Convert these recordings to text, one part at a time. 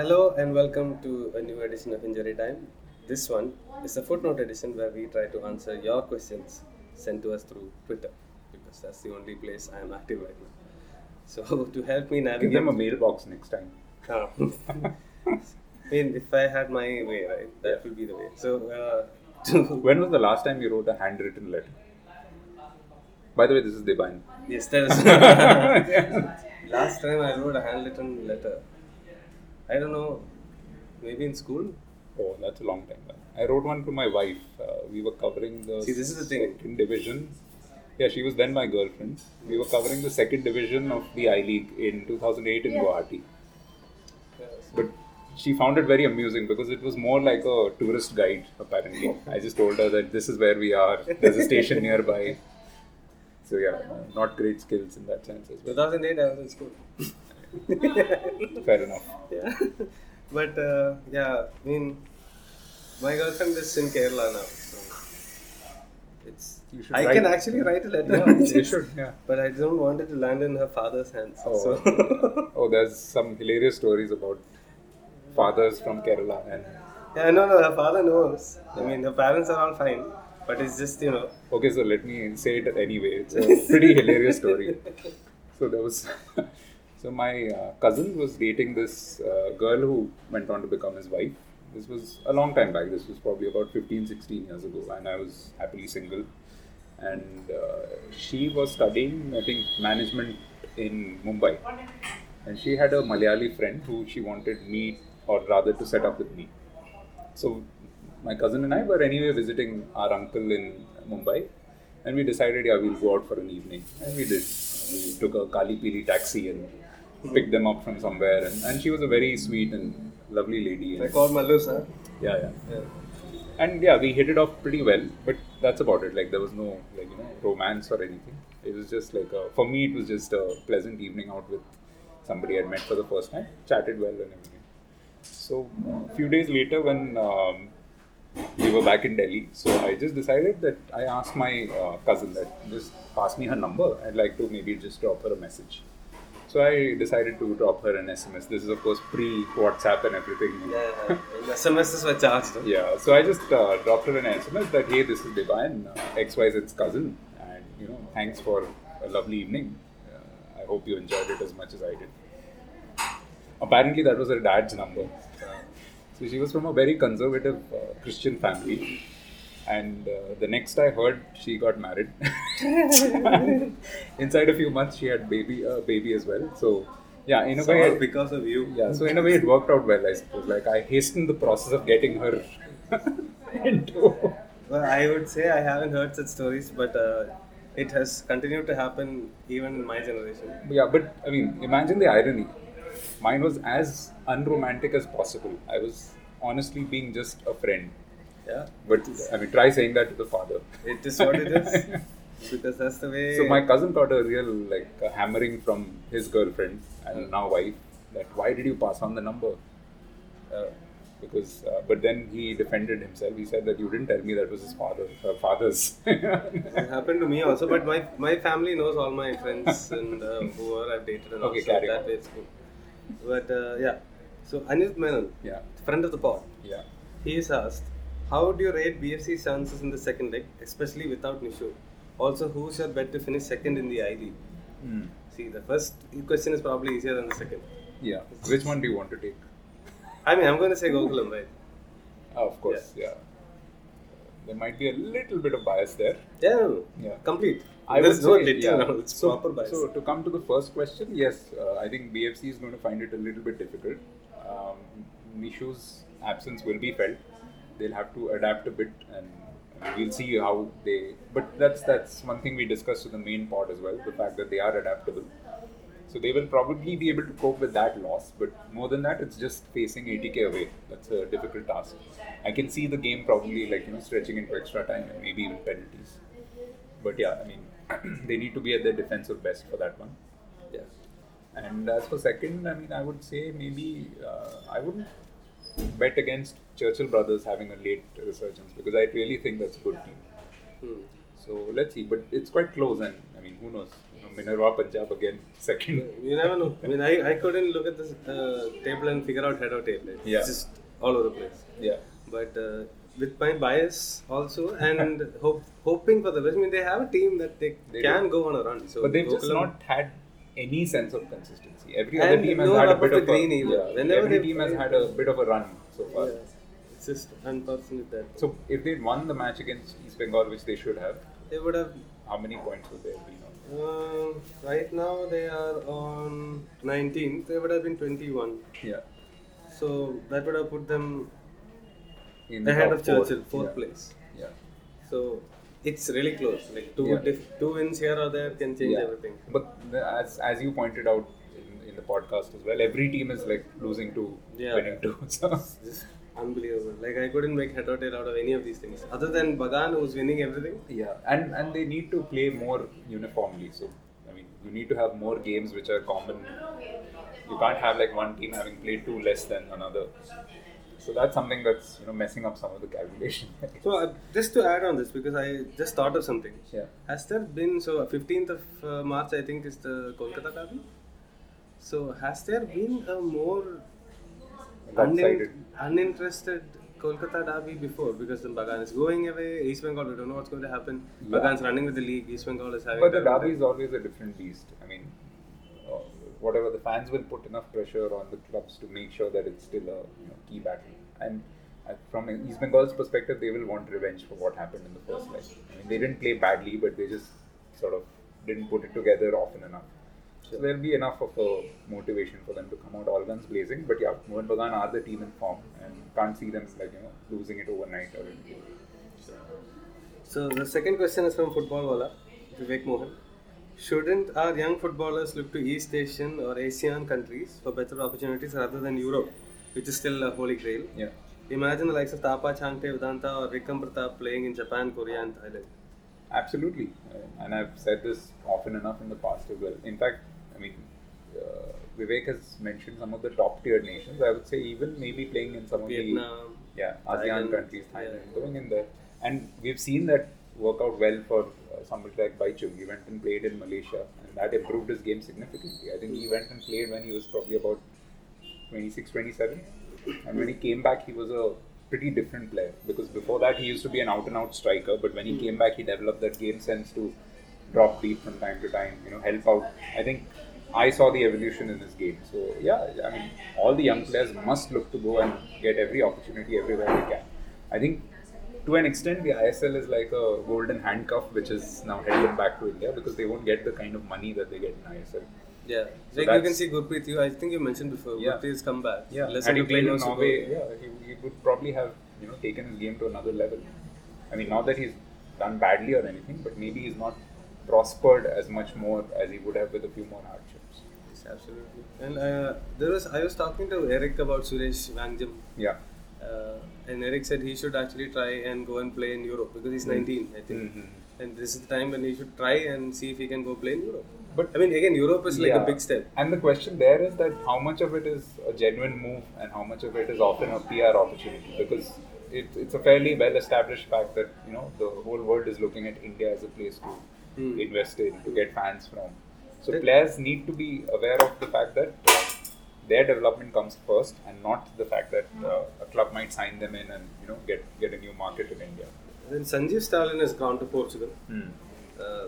Hello and welcome to a new edition of Injury Time. This one is a footnote edition where we try to answer your questions sent to us through Twitter because that's the only place I am active right now. So to help me navigate, Give them a mailbox next time. Ah. I mean, if I had my way, right, that would be the way. So uh, When was the last time you wrote a handwritten letter? By the way, this is Debayan. yes, that is last time I wrote a handwritten letter. I don't know, maybe in school. Oh, that's a long time back. I wrote one to my wife. Uh, we were covering the See, this is the thing. second division. Yeah, she was then my girlfriend. We were covering the second division of the I League in 2008 in Guwahati. But she found it very amusing because it was more like a tourist guide, apparently. I just told her that this is where we are, there's a station nearby. So, yeah, not great skills in that sense as well. 2008, I was in school. Fair enough. yeah, but uh, yeah, I mean, my girlfriend is in Kerala now, so it's. You should I write- can actually write a letter, Yeah, you should, yeah. but I don't want it to land in her father's hands. Oh. So Oh, there's some hilarious stories about fathers from Kerala and yeah, no, no, her father knows. I mean, her parents are all fine, but it's just you know. okay, so let me say it anyway. It's a pretty hilarious story. So there was, so my uh, cousin was dating this uh, girl who went on to become his wife. This was a long time back. This was probably about 15, 16 years ago, and I was happily single. And uh, she was studying, I think, management in Mumbai. And she had a Malayali friend who she wanted me, or rather, to set up with me. So my cousin and I were anyway visiting our uncle in Mumbai, and we decided, yeah, we'll go out for an evening, and we did. We took a Kali Pili taxi and picked them up from somewhere, and, and she was a very sweet and lovely lady. I And, call Mallu, sir. yeah, yeah. Yeah. And yeah, we hit it off pretty well, but that's about it. Like there was no like you know romance or anything. It was just like a, for me, it was just a pleasant evening out with somebody I'd met for the first time, chatted well and everything. So a few days later, when um, we were back in Delhi, so I just decided that I asked my uh, cousin that just pass me her number. I'd like to maybe just drop her a message. So I decided to drop her an SMS. This is of course pre WhatsApp and everything. Yeah, and SMSs were charged. huh? Yeah, so I just uh, dropped her an SMS that hey, this is Debayan, uh, XYZ's cousin, and you know, thanks for a lovely evening. Uh, I hope you enjoyed it as much as I did. Apparently, that was her dad's number. So she was from a very conservative uh, Christian family, and uh, the next I heard, she got married. Inside a few months, she had baby, a baby as well. So yeah, in a way, all because of you. yeah, so in a way it worked out well, I suppose. Like I hastened the process of getting her into. Well, I would say I haven't heard such stories, but uh, it has continued to happen even in my generation. Yeah, but I mean, imagine the irony. Mine was as unromantic as possible. I was honestly being just a friend. Yeah, But I mean, try saying that to the father. it is what it is. because that's the way. So my cousin got a real like a hammering from his girlfriend and now wife that why did you pass on the number? Uh, because uh, but then he defended himself. He said that you didn't tell me that was his father, uh, father's. It happened to me also, but my, my family knows all my friends and uh, are I've dated and all. Okay, so carry that on. way it's good. But uh, yeah, so Anil Menon, yeah, friend of the pod, yeah. he is asked, how do you rate BFC's chances in the second leg, especially without Nishu? Also, who's your bet to finish second in the I League? Hmm. See, the first question is probably easier than the second. Yeah. Which one do you want to take? I mean, I'm going to say Gokulam, right? Oh, of course, yeah. There might be a little bit of bias there. Yeah. Yeah. complete. I There's would no say, yeah. it's so, proper bias. So to come to the first question, yes, uh, I think BFC is going to find it a little bit difficult. Um, Nishu's absence will be felt. They'll have to adapt a bit, and, we'll see how they. But that's that's one thing we discussed in the main pod as well. The fact that they are adaptable. So they will probably be able to cope with that loss, but more than that, it's just facing 80k away. That's a difficult task. I can see the game probably like you know stretching into extra time and maybe even penalties. But yeah, I mean, they need to be at their defensive best for that one. yeah. And as for second, I mean, I would say maybe uh, I wouldn't bet against Churchill Brothers having a late resurgence because I really think that's a good team. Hmm. So let's see, but it's quite close, and I mean, who knows? You know, Minerva Punjab again, second. You never know. I mean, I, I couldn't look at this uh, table and figure out head or tail. It's Yeah. just all over the place. Yeah. But uh, with my bias also and hope, hoping for the best. I mean, they have a team that they, They can do. go on a run. So But they've just not had any sense of consistency. Every And other team has no had a bit of green a, yeah, Whenever every team has had a bit of a run so far. Yeah. Just unfortunate that So if they'd won the match against East Bengal, which they should have, they would have. how many points would they have been on? Um, right now they are on 19. They would have been 21. Yeah. So that would have put them In the ahead of four. Churchill, fourth yeah. place. Yeah. So it's really close. Like two Yeah. diff- two wins here or there can change Yeah. everything. But as as you pointed out in, in the podcast as well, every team is like losing two, Yeah. winning two. So unbelievable. Like I couldn't make head or tail out of any of these things. Other than Bagan who's winning everything. yeah, and and they need to play more uniformly. So I mean, you need to have more games which are common. You can't have like one team having played two less than another. So that's something that's you know messing up some of the calculation. So uh, just to add on this, because I just thought of something. yeah. Has there been so 15th of uh, March? I think is the Kolkata derby. So has there been a more Lopsided. Unin- uninterested Kolkata derby before? Because the Bagan is going away. East Bengal, we don't know what's going to happen. Yeah. Bagan's running with the league. East Bengal is having. But the derby is always a different beast. I mean, uh, whatever the fans will put enough pressure on the clubs to make sure that it's still a you know, key battle. And uh, from East Bengal's perspective, they will want revenge for what happened in the first leg. I mean, they didn't play badly, but they just sort of didn't put it together often enough. So there'll be enough of a motivation for them to come out all guns blazing. But yeah, Mohan Bagan are the team in form, and can't see them like you know losing it overnight or anything. So the second question is from Football Wala, Vivek Mohan. Shouldn't our young footballers look to East Asian or ASEAN countries for better opportunities rather than Europe, which is still a holy grail? Yeah. Imagine the likes of Tapa Chhangte, Udanta, or Vikram Pratap playing in Japan, Korea, and Thailand. Absolutely, and I've said this often enough in the past as well. In fact, mean, uh, Vivek has mentioned some of the top tier nations. I would say even maybe playing in some of the yeah ASEAN Thailand, countries, Thailand, yeah. going in there, and we've seen that work out well for uh, somebody like Baichung. He went and played in Malaysia, and that improved his game significantly. I think he went and played when he was probably about 26, 27, and when he came back, he was a pretty different player because before that he used to be an out and out striker, but when he came back, he developed that game sense to drop deep from time to time, you know, help out. I think I saw the evolution in this game. So yeah, I mean, all the young players must look to go and get every opportunity everywhere they can. I think to an extent, the ISL is like a golden handcuff, which is now held them back to India because they won't get the kind of money that they get in ISL. Yeah. So like you can see Gurpreet, you, I think you mentioned before, Yeah. Gurpreet's come back. Yeah, Less had he played in. Norway, yeah, he, he would probably have you know taken his game to another level. I mean, not that he's done badly or anything, but maybe he's not prospered as much more as he would have with a few more hardships. Yes, absolutely. And uh, there was I was talking to Eric about Suresh Wangjam. Yeah. Uh, and Eric said he should actually try and go and play in Europe because he's 19, I think. Mhm. And this is the time when he should try and see if he can go play in Europe. But I mean, again, Europe is like Yeah. a big step. And the question there is that how much of it is a genuine move and how much of it is often a PR opportunity because it, it's a fairly well established fact that you know the whole world is looking at India as a place to Hmm. invest in to get fans from. So That- players need to be aware of the fact that uh, their development comes first and not the fact that uh, a club might sign them in and you know get get a new market in India. Then Sanjeev Stalin has gone to Portugal. Uh,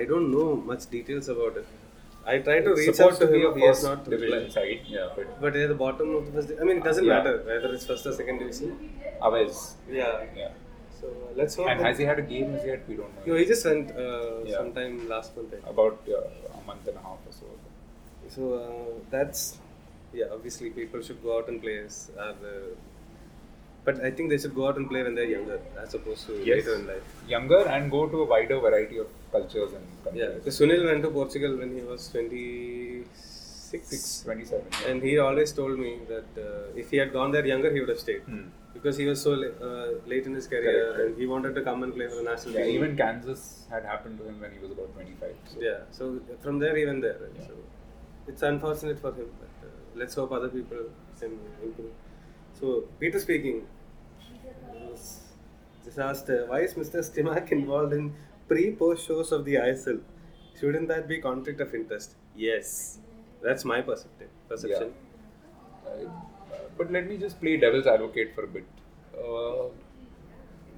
I don't know much details about it. I tried to reach out to to him. a He has first not division replied. side, yeah, but But at the bottom of the first, I mean, it doesn't Yeah. matter whether it's first or second division. Aves, Yeah. yeah. So uh, let's hope. And has he had a game as yet? We don't know. No, he just went uh, Yeah. sometime last month. About uh, a month and a half or so. ago. So uh, that's yeah. Obviously, people should go out and play. As, the, but I think they should go out and play when they're younger, as opposed to Yes. later in life. Younger and go to a wider variety of cultures and countries. Yeah, because Sunil went to Portugal when he was 26, Six, 27. and he always told me that uh, if he had gone there younger, he would have stayed. Hmm. Because he was so uh, late in his career, Correct, correct. and he wanted to come and play for the national Yeah, team. even Kansas had happened to him when he was about 25. So. Yeah, so from there he went there. right? Yeah. So it's unfortunate for him, but uh, let's hope other people can improve. So Peter speaking. asked, uh, why is Mr. Stimac involved in pre-post shows of the ISL? shouldn't that be conflict of interest? Yes, that's my perceptive perception. Uh, but let me just play devil's advocate for a bit. Uh,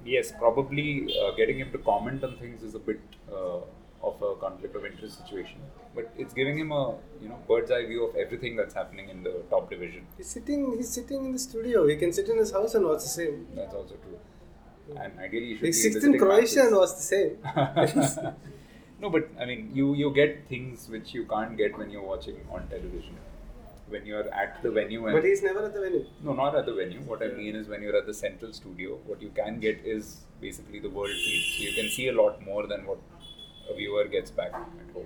yes, probably uh, getting him to comment on things is a bit uh, of a conflict of interest situation. But it's giving him a you know bird's eye view of everything that's happening in the top division. He's sitting. He's sitting in the studio. He can sit in his house and watch the same. That's also true. And ideally, you should He be sits in Croatia and watch the same. no, but I mean, you you get things which you can't get when you're watching on television. When you're at the venue and but he's never at the venue. no, not at the venue. What I mean is when you're at the central studio, what you can get is basically the world feed. So you can see a lot more than what a viewer gets back at home.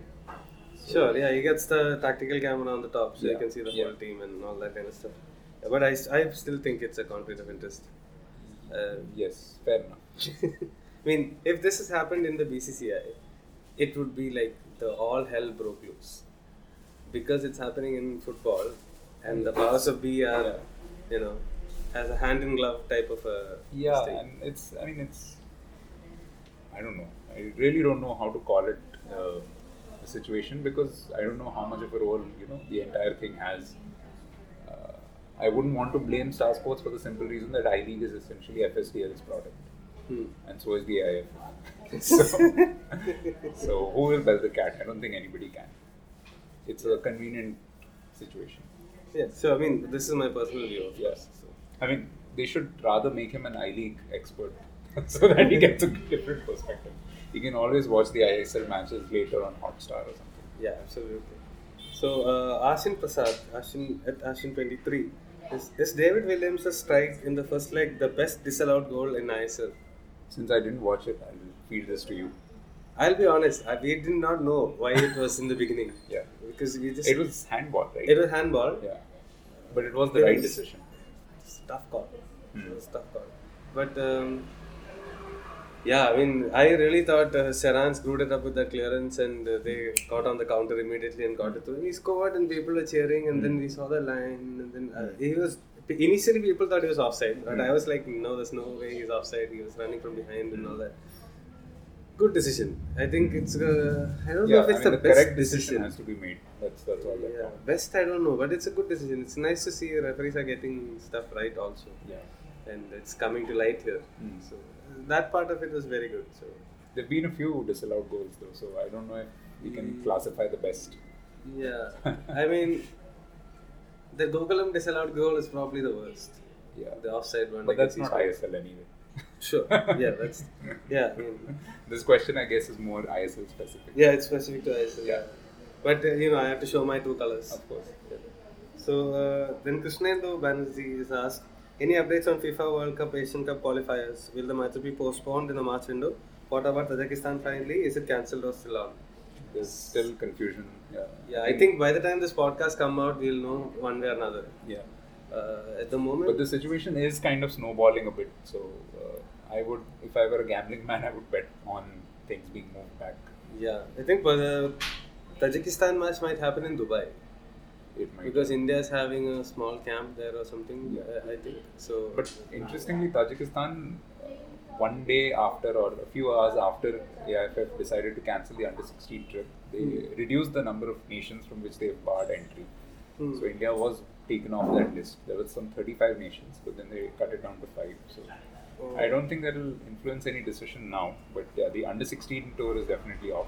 Sure, yeah, he gets the tactical camera on the top, so you can see the yeah. whole team and all that kind of stuff. Yeah, but I, I still think it's a conflict of interest. Uh, Yes, fair enough. I mean, if this has happened in the BCCI, it would be like the all hell broke loose. Because it's happening in football, and the powers of B are, Yeah. you know, has a hand in glove type of a Yeah, thing. and it's. I mean, it's. I don't know. I really don't know how to call it uh, a situation because I don't know how much of a role you know the entire thing has. Uh, I wouldn't want to blame Star Sports for the simple reason that I League is essentially FSDL's product, Hmm. and so is the IF. so, so who will bell the cat? I don't think anybody can. It's a convenient situation. Yeah, so I mean, this is my personal view of Yes. So. I mean, they should rather make him an I League expert so that he gets a different perspective. He can always watch the ISL matches later on Hotstar or something. Yeah, absolutely. So, uh, Ashin Prasad, Ashin at Ashin 23, is, is David Williams' strike in the first leg the best disallowed goal in ISL? Since I didn't watch it, I'll feed this to you. I'll be honest, I, we did not know why it was in the beginning. Yeah. Because we just. It was handball, right? it was handball. Yeah. But it was the It right was- decision. Tough call. Hmm. It was a tough call. But, um, yeah, I mean, I really thought uh, Serran screwed it up with the clearance and uh, they got on the counter immediately and got it through. He scored and people were cheering and then we saw the line and then uh, he was. Initially, people thought he was offside, but Hmm. I was like, no, there's no way he's offside. He was running from behind and all that. Good decision. I think it's. Uh, I don't know if it's I mean, the, the, best correct decision. decision has to be made. That's that's all that Yeah, counts. best I don't know, but it's a good decision. It's nice to see referees are getting stuff right also, Yeah. and it's coming to light here. Mm. So that part of it was very good. So There've been a few disallowed goals though, so I don't know if we can Mm. classify the best. yeah, I mean, the Gokulam disallowed goal is probably the worst. Yeah. The offside one. But that's not ISL anyway. Sure. Yeah, that's yeah. I mean, This question, I guess, is more ISL specific. yeah, it's specific to ISL. Yeah, Yeah. but uh, you know, I have to show my two colors. Of course. Yeah. So uh, then Krishnendu Banerjee is asked, any updates on FIFA World Cup Asian Cup qualifiers? Will the match be postponed in the March window? What about Tajikistan finally? Is it cancelled or still on? There's still confusion. Yeah. Yeah, I think by the time this podcast come out, we'll know one way or another. Yeah. Uh, at the moment, But the situation is kind of snowballing a bit. So uh, I would, if I were a gambling man, I would bet on things being moved back. yeah, I think but the Tajikistan match might happen in Dubai It might. because India is having a small camp there or something. Yeah. uh, I think so. But interestingly, Tajikistan, uh, one day after or a few hours after AIFF decided to cancel the under 16 trip, they Hmm. reduced the number of nations from which they barred entry. Hmm. So India was taken off that list. There were some 35 nations, but then they cut it down to five. So Oh. I don't think that will influence any decision now. But yeah, the under 16 tour is definitely off.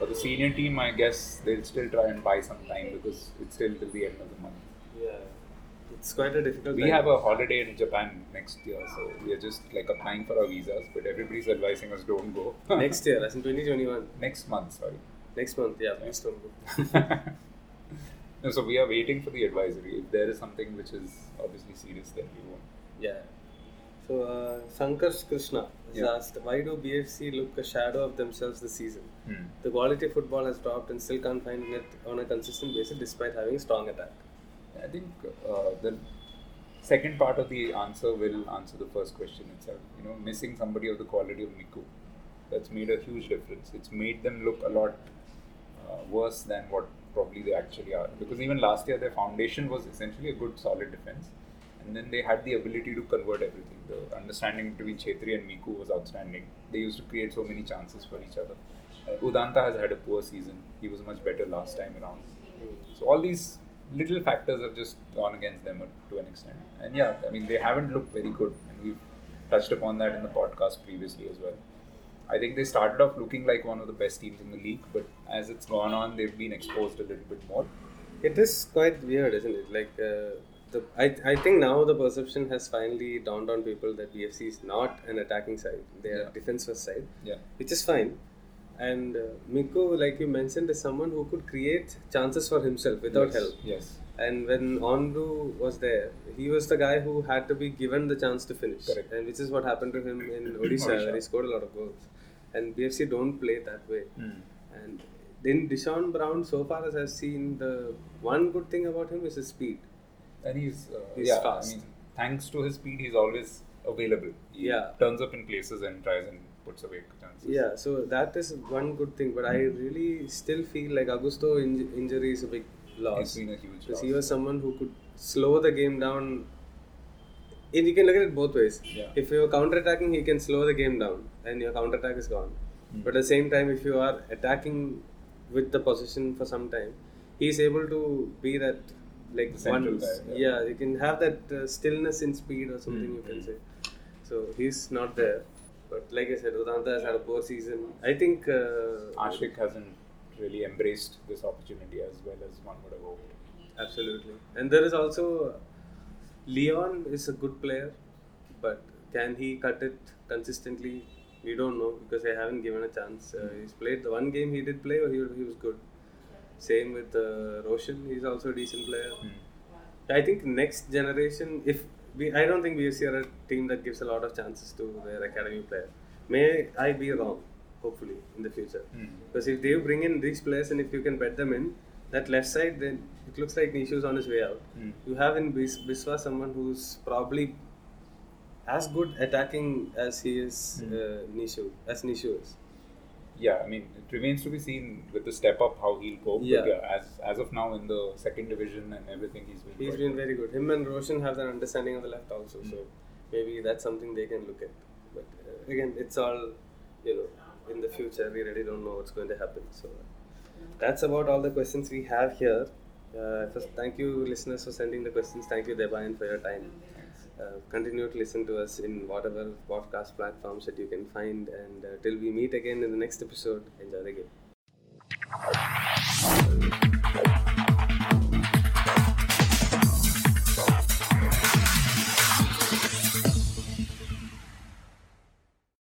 For the senior team, I guess they'll still try and buy some time because it's still till the end of the month. yeah, it's quite a difficult. We time. have a holiday in Japan next year, so we are just like applying for our visas, but everybody's advising us don't go. next year, as in 2021. next month, sorry. Next month, yeah, please don't go. no, so we are waiting for the advisory. If there is something which is obviously serious, then we won't. Yeah. So, uh, Sankarsh Krishna has Yeah. asked, why do BFC look a shadow of themselves this season? Hmm. The quality of football has dropped and still can't find it on a consistent basis despite having a strong attack. I think uh, the second part of the answer will answer the first question itself. You know, missing somebody of the quality of Miku, that's made a huge difference. It's made them look a lot uh, worse than what probably they actually are. Because even last year, their foundation was essentially a good, solid defense, and then they had the ability to convert everything. The understanding between Chhetri and Miku was outstanding. They used to create so many chances for each other. Uh, Udanta has had a poor season. He was much better last time around. So all these little factors have just gone against them to an extent. And yeah, I mean they haven't looked very good, and we've touched upon that in the podcast previously as well. I think they started off looking like one of the best teams in the league, but as it's gone on, they've been exposed a little bit more. It is quite weird, isn't it? Like, uh, the I, I think now the perception has finally dawned on people that BFC is not an attacking side; they are Yeah. defense first side, Yeah. which is fine. And uh, Miku, like you mentioned, is someone who could create chances for himself without yes. help. Yes. And when Onwu was there, he was the guy who had to be given the chance to finish. Correct. And which is what happened to him in Odisha, Odisha. where he scored a lot of goals. And BFC don't play that way. Hmm. And then Deshorn Brown, so far as I've seen, the one good thing about him is his speed. And he's, uh, He's yeah, fast. I mean, thanks to his speed, he's always available. He Yeah. turns up in places and tries and puts away chances. Yeah, so that is one good thing. But I really still feel like Augusto inj- injury is a big loss. It's been a huge Because loss. he was someone who could slow the game down. And you can look at it both ways. Yeah. If you're counter attacking, he can slow the game down and your counter attack is gone. Hmm. But at the same time, if you are attacking with the position for some time, he's able to be that like one. guy, Yeah. yeah. you can have that uh, stillness in speed or something Hmm, you can hmm. say. So he's not there. But like I said, Udanta has had a poor season. I think. Uh, Ashique hasn't really embraced this opportunity as well as one would have hoped. Absolutely. And there is also Leon is a good player, but can he cut it consistently? We don't know because they haven't given a chance. Uh, he's played the one game he did play, he, he was good. Same with uh, Roshan, he's also a decent player. I think next generation, if we, I don't think we are a team that gives a lot of chances to their academy player. May I be wrong, hopefully, in the future. Hmm. Because if they bring in these players and if you can bet them in, that left side, then it looks like Nishu's on his way out. Hmm. You have in Bis- Biswa someone who's probably as good attacking as he is Hmm. uh, Nishu, as Nishu is. Yeah, I mean, it remains to be seen with the step up how he'll cope. Yeah. But yeah, as as of now in the second division and everything, he's been. he's been good. very good. Him and Roshan have that understanding on the left also, so maybe that's something they can look at. But uh, again, it's all you know in the future. We really don't know what's going to happen. So that's about all the questions we have here. Uh, first, thank you, listeners, for sending the questions. Thank you, Debayan, for your time. Uh, continue to listen to us in whatever podcast platforms that you can find. And uh, till we meet again in the next episode, enjoy the game.